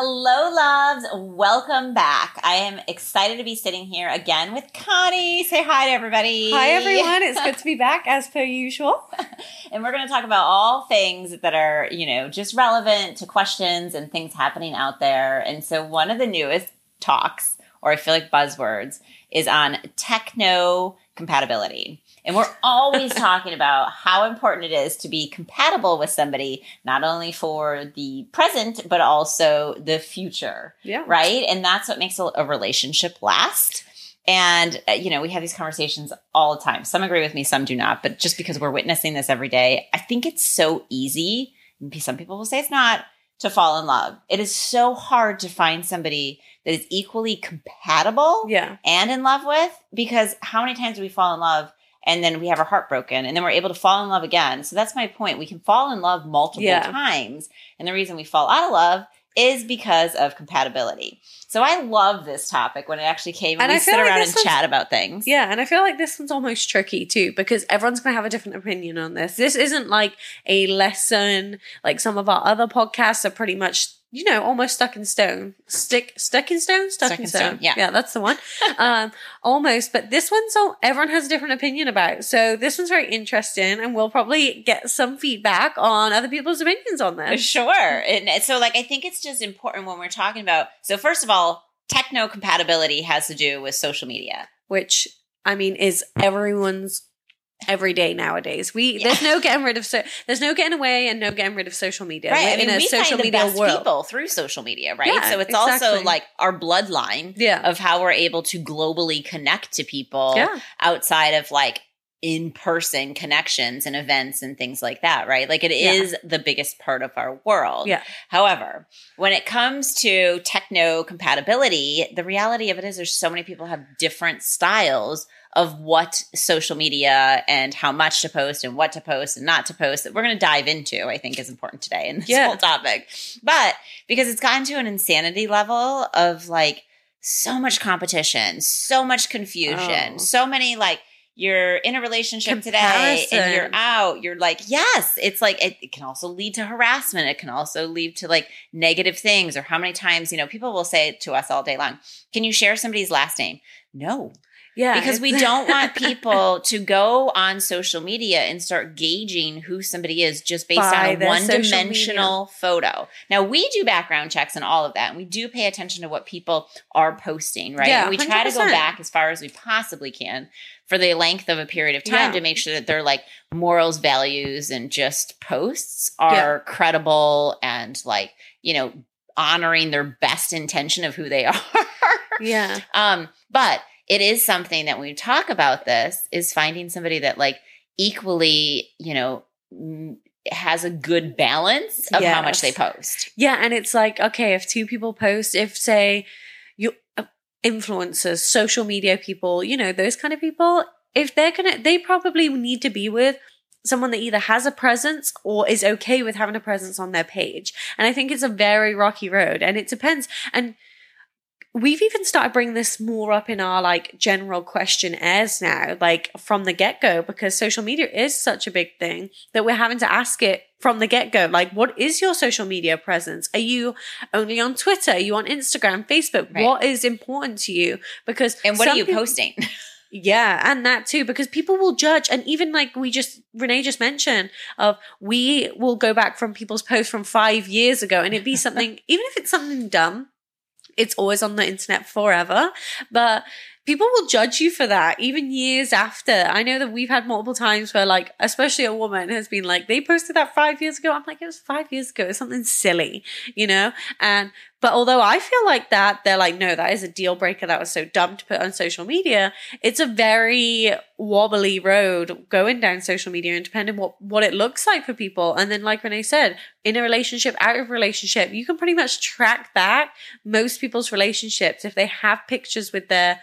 Hello, loves. Welcome back. I am excited to be sitting here again with Connie. Say hi to everybody. Hi, everyone. It's good to be back as per usual. and we're going to talk about all things that are, you know, just relevant to questions and things happening out there. And so, one of the newest talks, or I feel like buzzwords, is on techno compatibility. And we're always talking about how important it is to be compatible with somebody, not only for the present, but also the future. Yeah. Right. And that's what makes a, a relationship last. And, uh, you know, we have these conversations all the time. Some agree with me, some do not. But just because we're witnessing this every day, I think it's so easy. Some people will say it's not to fall in love. It is so hard to find somebody that is equally compatible Yeah. and in love with because how many times do we fall in love and then we have our heart broken and then we're able to fall in love again? So that's my point. We can fall in love multiple Yeah. times. And the reason we fall out of love is because of compatibility. So I love this topic when it actually came and, And we sit like around and chat about things. Yeah, and I feel like this one's almost tricky too because everyone's going to have a different opinion on this. This isn't like a lesson like some of our other podcasts are pretty much, you know, almost stuck in stone. Stick stuck in stone, stuck, in stone. yeah. Yeah, that's the one. um almost, but this one's all everyone has a different opinion about. So this one's very interesting and we'll probably get some feedback on other people's opinions on this. Sure. And so, like, I think it's just important when we're talking about. So, first of all, techno compatibility has to do with social media. which I mean is everyone's every day nowadays. We there's no getting rid of so there's no getting away and no getting rid of social media. Right. I mean, in a we social find the media best world. people through social media, right? Yeah, so, it's also like our bloodline Yeah. of how we're able to globally connect to people Yeah. outside of like in person connections and events and things like that, right? Like, it Yeah. is the biggest part of our world. Yeah. However, when it comes to techno compatibility, the reality of it is there's so many people have different styles of what social media and how much to post and what to post and not to post that we're going to dive into, I think is important today in this Yeah. whole topic. But because it's gotten to an insanity level of like so much competition, so much confusion, Oh. so many like you're in a relationship today and you're out, you're like, yes, it's like it, it can also lead to harassment. It can also lead to like negative things or how many times, you know, people will say to us all day long, can you share somebody's last name? No, Yeah. because we don't want people to go on social media and start gauging who somebody is just based By on a one dimensional photo. Now, we do background checks and all of that, and we do pay attention to what people are posting, right? Yeah, and we try to go back as far as we possibly can for the length of a period of time Yeah. to make sure that their like morals, values, and just posts are credible and like, you know, honoring their best intention of who they are. Yeah. Um, but it is something that when we talk about this is finding somebody that like equally, you know, mm, has a good balance of how much they post. Yeah, and it's like okay, if two people post, if say you uh, influencers, social media people, you know, those kind of people, if they're gonna, they probably need to be with someone that either has a presence or is okay with having a presence on their page. And I think it's a very rocky road, and it depends. And we've even started bringing this more up in our like general questionnaires now, like from the get go, because social media is such a big thing that we're having to ask it from the get go. Like, what is your social media presence? Are you only on Twitter? Are you on Instagram, Facebook? Right. What is important to you? Because And what are you people- posting? yeah, and that too, because people will judge, and even like we just Renee just mentioned, of we will go back from people's posts from five years ago, and it'd be something, even if it's something dumb, it's always on the internet forever. But people will judge you for that even years after. I know that we've had multiple times where, like, especially a woman has been like, they posted that five years ago. I'm like, it was five years ago. It's something silly, you know? And, but although I feel like that, they're like, no, that is a deal breaker. That was so dumb to put on social media. It's a very wobbly road going down social media and depending what, what it looks like for people. And then, like Renee said, in a relationship, out of relationship, you can pretty much track back most people's relationships if they have pictures with their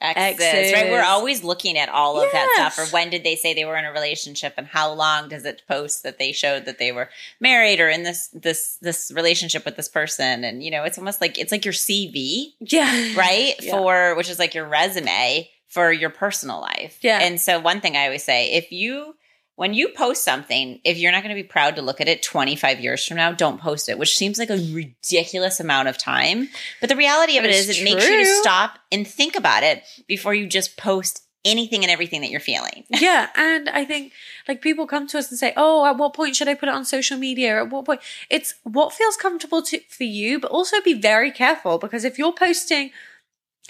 exes, Exes. right? We're always looking at all of that stuff. Or when did they say they were in a relationship, and how long does it post that they showed that they were married or in this this this relationship with this person? And you know, it's almost like it's like your CV, yeah. right? Yeah. For which is like your resume for your personal life. Yeah. And so one thing I always say, if you when you post something, if you're not going to be proud to look at it 25 years from now, don't post it, which seems like a ridiculous amount of time. But the reality of It's is, it makes you to stop and think about it before you just post anything and everything that you're feeling. yeah, and I think like people come to us and say, "Oh, at what point should I put it on social media? At what point?" It's what feels comfortable to, for you, but also be very careful because if you're posting,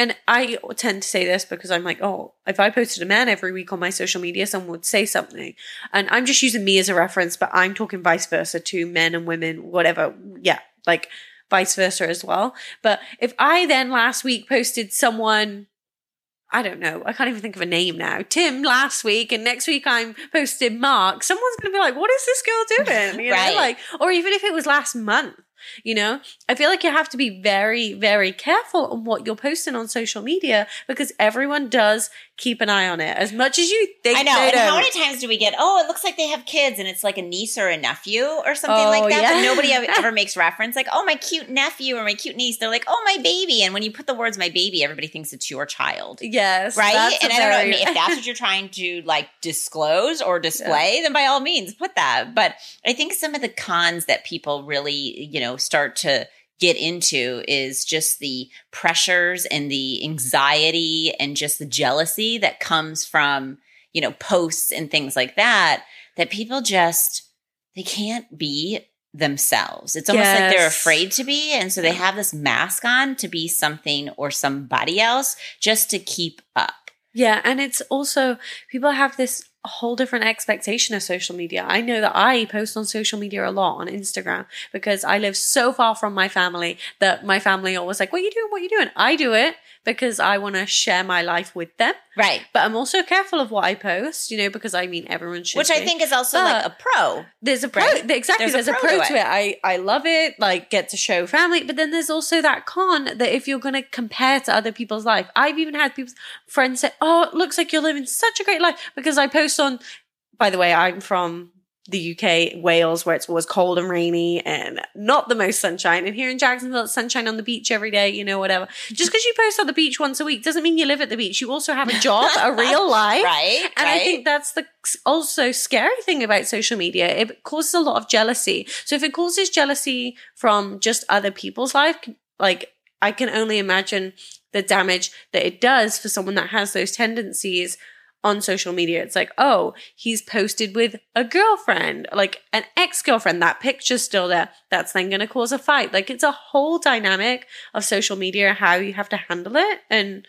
and I tend to say this because I'm like, "Oh, if I posted a man every week on my social media, someone would say something," and I'm just using me as a reference, but I'm talking vice versa to men and women, whatever. Yeah, like vice versa as well. But if I then last week posted someone I don't know. I can't even think of a name now. Tim last week, and next week I'm posting Mark. Someone's going to be like, "What is this girl doing?" You know, Right. like, or even if it was last month. You know, I feel like you have to be very, very careful on what you're posting on social media because everyone does keep an eye on it as much as you think. I know. And how many times do we get, oh, it looks like they have kids and it's like a niece or a nephew or something Oh, like that? But nobody ever makes reference. Like, oh, my cute nephew or my cute niece. They're like, oh, my baby. And when you put the words my baby, everybody thinks it's your child. Yes, Right? And I don't know I very- mean, if that's what you're trying to like disclose or display, then by all means put that. But I think some of the cons that people really, you know, start to get into is just the pressures and the anxiety and just the jealousy that comes from, you know, posts and things like that, that people just, they can't be themselves. It's almost like they're afraid to be. And so they have this mask on to be something or somebody else just to keep up. Yeah, and it's also people have this whole different expectation of social media. I know that I post on social media a lot on Instagram because I live so far from my family that my family always like, "What are you doing? What are you doing?" I do it because I want to share my life with them, Right. but I'm also careful of what I post, you know, because I mean everyone should. Which I think is also But- like a pro. There's a pro, Right. exactly. There's There's, a a pro to to it. I I love it. Like get to show family, but then there's also that con that if you're going to compare to other people's life, I've even had people's friends say, "Oh, it looks like you're living such a great life," because I post on. By the way, I'm from the UK, Wales, where it's always cold and rainy and not the most sunshine. And here in Jacksonville, it's sunshine on the beach every day, you know, whatever. Just because you post on the beach once a week doesn't mean you live at the beach. You also have a job, a real life. Right. And right. I think that's the also scary thing about social media. It causes a lot of jealousy. So if it causes jealousy from just other people's life, like I can only imagine the damage that it does for someone that has those tendencies on social media. It's like, oh, he's posted with a girlfriend, like an ex girlfriend. That picture's still there. That's then going to cause a fight. Like it's a whole dynamic of social media, how you have to handle it. And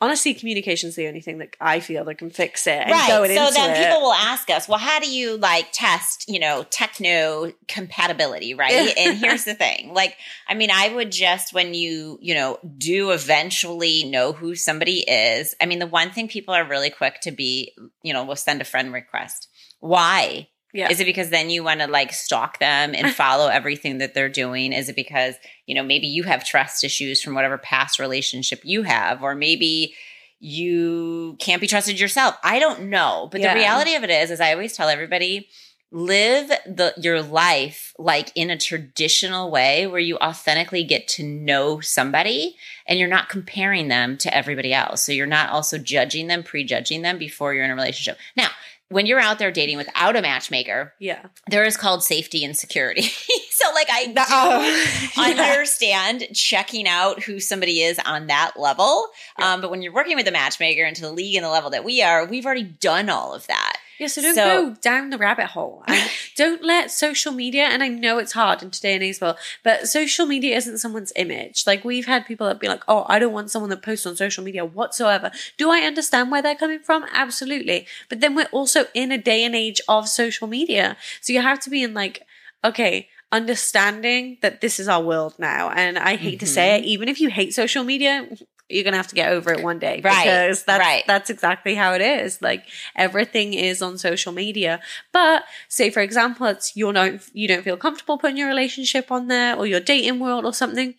honestly, communication's the only thing that I feel that can fix it. And right. So then it. people will ask us, well, how do you like test, you know, techno compatibility, right? and here's the thing. Like, I mean, I would just when you, you know, do eventually know who somebody is. I mean, the one thing people are really quick to be, you know, will send a friend request. Why? Yeah. Is it because then you want to like stalk them and follow everything that they're doing? Is it because, you know, maybe you have trust issues from whatever past relationship you have, or maybe you can't be trusted yourself? I don't know. But Yeah. the reality of it is, as I always tell everybody, live the your life like in a traditional way where you authentically get to know somebody and you're not comparing them to everybody else. So you're not also judging them, prejudging them before you're in a relationship. Now, when you're out there dating without a matchmaker, yeah. there is called safety and security. so like I oh, yeah. understand checking out who somebody is on that level. Um, but when you're working with a matchmaker and to the league and the level that we are, we've already done all of that. Yeah, so don't So- go down the rabbit hole. And don't let social media, and I know it's hard in today and age, well, but social media isn't someone's image. Like we've had people that be like, oh, I don't want someone that posts on social media whatsoever. Do I understand where they're coming from? Absolutely. But then we're also in a day and age of social media. So you have to be in like, okay, understanding that this is our world now. And I hate to say it, mm-hmm. even if you hate social media, you're gonna have to get over it one day. Right, Because that's right. that's exactly how it is. Like everything is on social media. But say for example, it's you don't you don't feel comfortable putting your relationship on there or your dating world or something.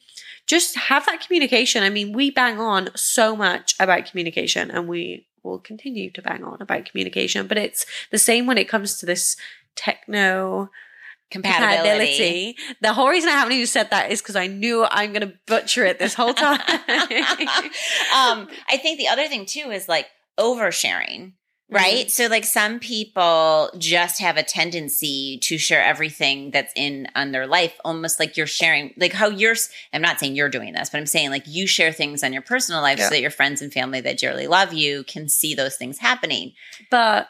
Just have that communication. I mean, we bang on so much about communication and we will continue to bang on about communication, but it's the same when it comes to this techno Compatibility. compatibility. The whole reason I haven't even said that is because I knew I'm going to butcher it this whole time. um, I think the other thing too is like oversharing, Mm-hmm. right? So like some people just have a tendency to share everything that's in on their life, almost like you're sharing, like how you're. I'm not saying you're doing this, but I'm saying like you share things on your personal life Yeah. so that your friends and family that dearly love you can see those things happening. but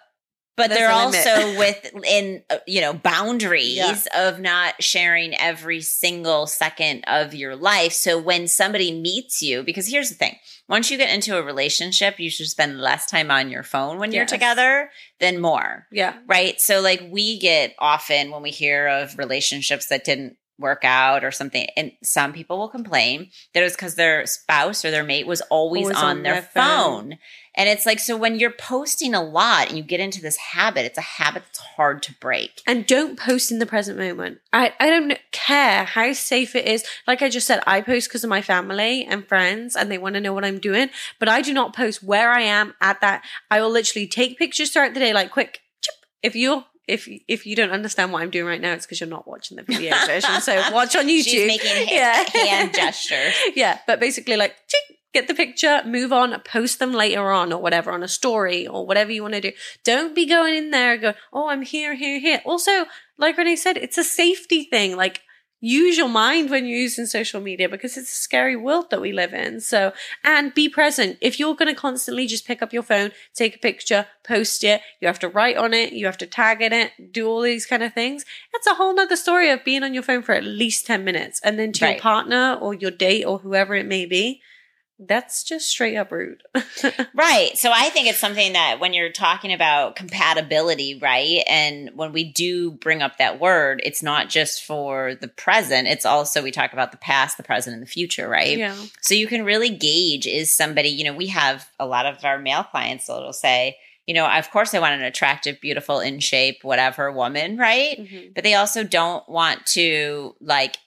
But There's they're also within, uh, you know, boundaries Yeah. of not sharing every single second of your life. So when somebody meets you, because here's the thing once you get into a relationship, you should spend less time on your phone when you're together than more. yeah, Right. So, like, we get often when we hear of relationships that didn't work out or something, and some people will complain that it was because their spouse or their mate was always, Always on, on their, their phone. phone. And it's like, so when you're posting a lot and you get into this habit, it's a habit that's hard to break. and don't post in the present moment. I, I don't care how safe it is. Like I just said, I post because of my family and friends and they want to know what I'm doing, but I do not post where I am at that. I will literally take pictures throughout the day, like quick. If you if if you don't understand what I'm doing right now, it's because you're not watching the video version. So watch on YouTube. She's making Yeah. hand gesture. yeah, but basically, like, get the picture, move on, post them later on or whatever on a story or whatever you want to do. Don't be going in there go, oh, I'm here, here, here. Also, like Renee said, it's a safety thing. Like, use your mind when you're using social media because it's a scary world that we live in. So, and be present. If you're going to constantly just pick up your phone, take a picture, post it, you have to write on it, you have to tag in it, do all these kind of things. That's a whole nother story of being on your phone for at least 10 minutes. And then to Right. your partner or your date or whoever it may be, that's just straight up rude. Right. So I think it's something that when you're talking about compatibility, right? And when we do bring up that word, it's not just for the present, it's also we talk about the past, the present, and the future, right? yeah. So you can really gauge is somebody, you know, we have a lot of our male clients that'll say, you know, of course I want an attractive, beautiful, in shape, whatever woman, right? Mhm. But they also don't want to like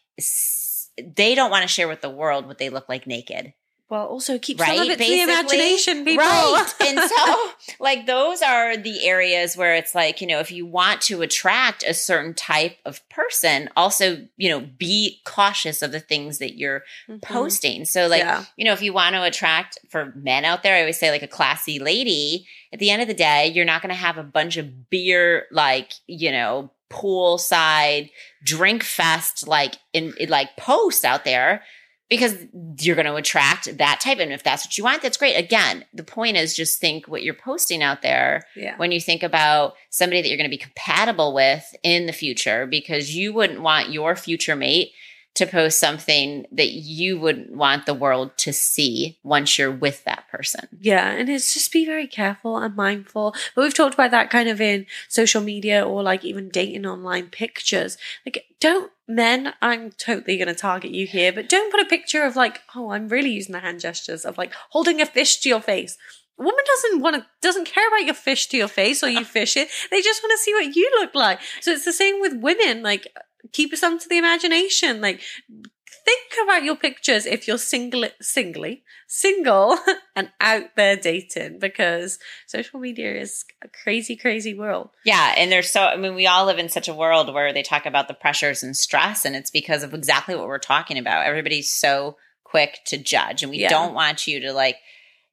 they don't want to share with the world what they look like naked. Well, also keep Right, some of it to the imagination, people. Right. And so, like, those are the areas where it's like, you know, if you want to attract a certain type of person, also, you know, be cautious of the things that you're Mhm. posting. So, like, Yeah. you know, if you want to attract for men out there, I always say, like, a classy lady, at the end of the day, you're not going to have a bunch of beer, like, you know, poolside drink fest, like, in, in like posts out there because you're going to attract that type. And if that's what you want, that's great. Again, the point is just think what you're posting out there yeah. when you think about somebody that you're going to be compatible with in the future, because you wouldn't want your future mate to post something that you wouldn't want the world to see once you're with that person. Yeah, and it's just be very careful and mindful. But we've talked about that kind of in social media or like even dating online pictures. Like, don't men, I'm totally going to target you here, but don't put a picture of like, oh, I'm really using the hand gestures of like holding a fish to your face. A woman doesn't want to, doesn't care about your fish to your face or you fish it. They just want to see what you look like. So it's the same with women. Like, keep some to the imagination. Like, think about your pictures if you're single, singly, single and out there dating because social media is a crazy, crazy world. Yeah. And there's so, I mean, we all live in such a world where they talk about the pressures and stress, and it's because of exactly what we're talking about. Everybody's so quick to judge, and we Yeah. don't want you to like,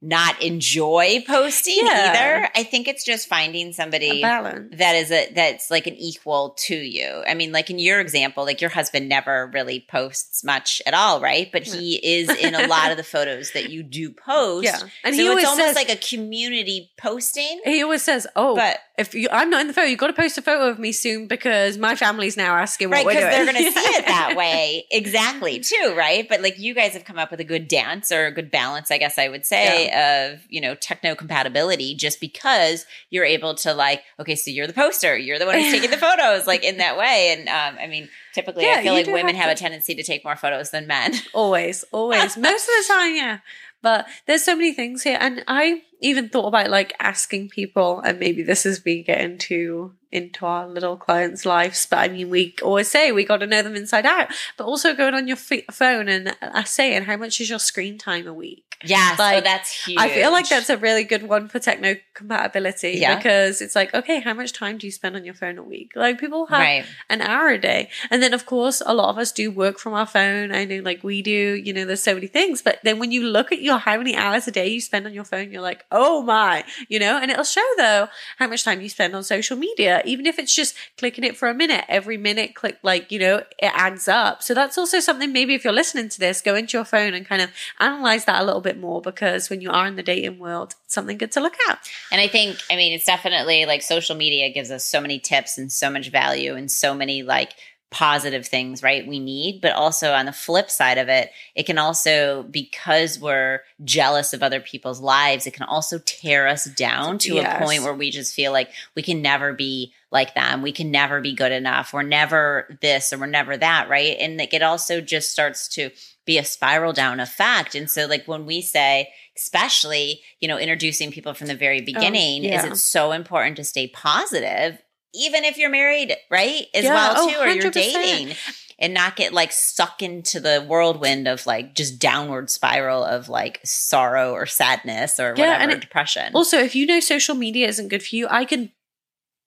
not enjoy posting Yeah. either. I think it's just finding somebody that is a that's like an equal to you. I mean, like in your example, like your husband never really posts much at all, right? But he is in a lot of the photos that you do post. yeah, and so he always it's almost says like a community posting. he always says, "Oh, But if you, I'm not in the photo, you've got to post a photo of me soon because my family's now asking right what we're because doing." they're going to see it that way exactly too right but like you guys have come up with a good dance or a good balance i guess i would say of you know techno compatibility just because you're able to like okay so you're the poster you're the one who's taking the photos like in that way. And um i mean typically Yeah, i feel like women have have, a tendency to take more photos than men. Always, always, most of the time, yeah. But there's so many things here, and I even thought about like asking people, and maybe this is me getting too into our little clients' lives. But I mean, we always say we got to know them inside out. But also going on your f- phone and uh, saying how much is your screen time a week. yeah so Like, that's huge I feel like that's a really good one for techno compatibility Yeah. because it's like, okay, how much time do you spend on your phone a week? Like people have right an hour a day. And then, of course, a lot of us do work from our phone. I know, like we do, you know, there's so many things. But then when you look at your how many hours a day you spend on your phone, you're like, oh my, you know, and it'll show though how much time you spend on social media, even if it's just clicking it for a minute. Every minute, click, like, you know, it adds up. So that's also something maybe if you're listening to this, go into your phone and kind of analyze that a little bit more because when you are in the dating world, something good to look at. And I think, I mean, it's definitely like social media gives us so many tips and so much value and so many like positive things, right? We need, but also on the flip side of it, it can also, because we're jealous of other people's lives, it can also tear us down to Yes. a point where we just feel like we can never be like them. We can never be good enough. We're never this or we're never that, right? And like it also just starts to be a spiral down effect. And so, like, when we say, especially, you know, introducing people from the very oh, beginning, is yeah. it's so important to stay positive, even if you're married, right? As Yeah, well, oh, too, or you're oh, dating. And not get like sucked into the whirlwind of like just downward spiral of like sorrow or sadness or Yeah, whatever, and it- depression. Also, if you know social media isn't good for you, I can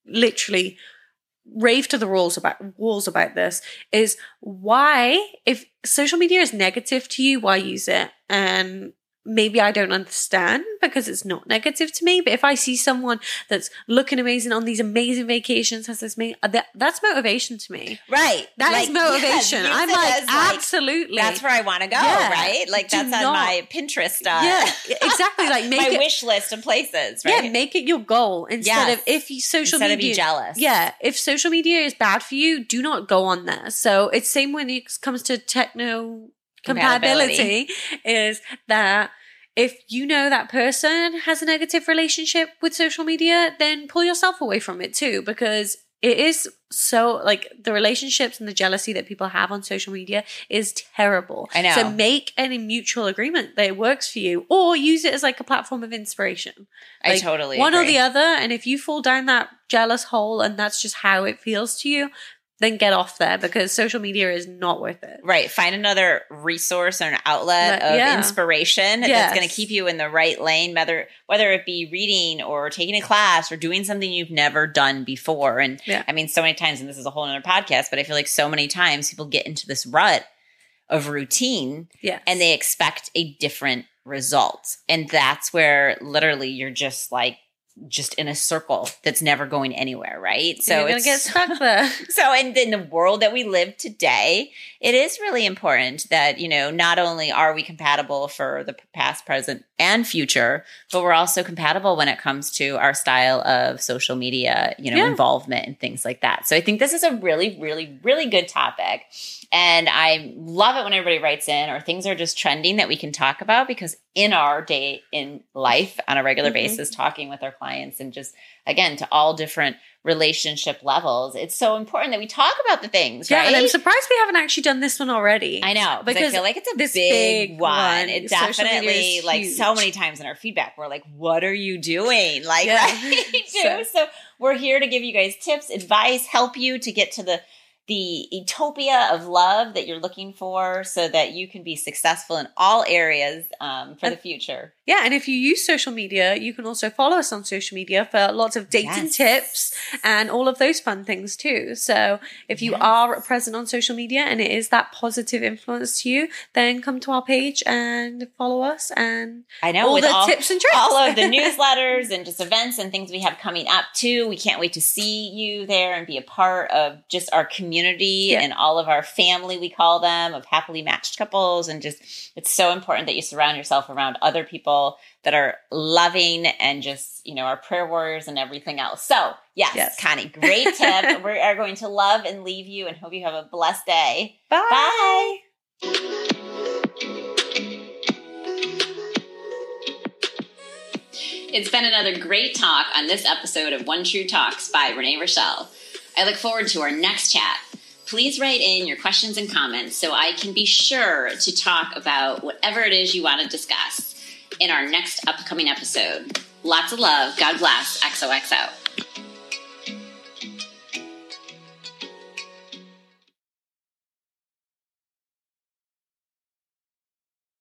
literally rave to the walls about walls about this is why if social media is negative to you why use it and maybe i don't understand because it's not negative to me but if i see someone that's looking amazing on these amazing vacations has this me that, that's motivation to me right. That is Like, motivation yes, i'm like as, like, absolutely That's where I want to go, Yeah. right? Like Do that's on my Pinterest. Uh, yeah exactly like make my it wish list of places, right? yeah make it your goal instead Yes. of if you social Instead media of be jealous. Yeah, if social media is bad for you, do not go on there. So it's same when it comes to techno compatibility, is that if you know that person has a negative relationship with social media, then pull yourself away from it too, because it is so like the relationships and the jealousy that people have on social media is terrible. I know. So make any mutual agreement that it works for you, or use it as like a platform of inspiration I totally one or the other. And if you fall down that jealous hole and that's just how it feels to you, then get off there because social media is not worth it. Right. Find another resource or an outlet But- of yeah. inspiration that's going to keep you in the right lane, whether whether it be reading or taking a class or doing something you've never done before. And Yeah. I mean, so many times, and this is a whole other podcast, but I feel like so many times people get into this rut of routine Yeah. and they expect a different result. And that's where literally you're just like just in a circle that's never going anywhere, right? so you're gonna get stuck there. so and in the world that we live today it is really important that you know not only are we compatible for the past present and future but we're also compatible when it comes to our style of social media you know Yeah. involvement and things like that so i think this is a really really really good topic and i love it when everybody writes in or things are just trending that we can talk about because in our day in life on a regular Mhm. basis talking with our clients and just again to all different relationship levels it's so important that we talk about the things Yeah, right and I'm surprised we haven't actually done this one already. I know because I feel like it's a this big, big one. one, It definitely like so many times in our feedback we're like, "What are you doing?" Like, Yeah. right? So, so we're here to give you guys tips, advice, help you to get to the the utopia of love that you're looking for, so that you can be successful in all areas um, for And- the future. yeah, and if you use social media, you can also follow us on social media for lots of dating Yes. tips and all of those fun things too. So if you Yes. are present on social media and it is that positive influence to you, then come to our page and follow us and I know all the all, tips and tricks. all of the newsletters and just events and things we have coming up too. We can't wait to see you there and be a part of just our community Yeah. and all of our family, we call them, of happily matched couples. And just, it's so important that you surround yourself around other people that are loving and just, you know, our prayer warriors and everything else. So, yes, Yes. Connie, great tip. we are going to love and leave you and hope you have a blessed day. Bye. Bye. It's been another great talk on this episode of One True Talks by Renee Richel. I look forward to our next chat. Please write in your questions and comments so I can be sure to talk about whatever it is you want to discuss in our next upcoming episode. Lots of love. God bless. XOXO.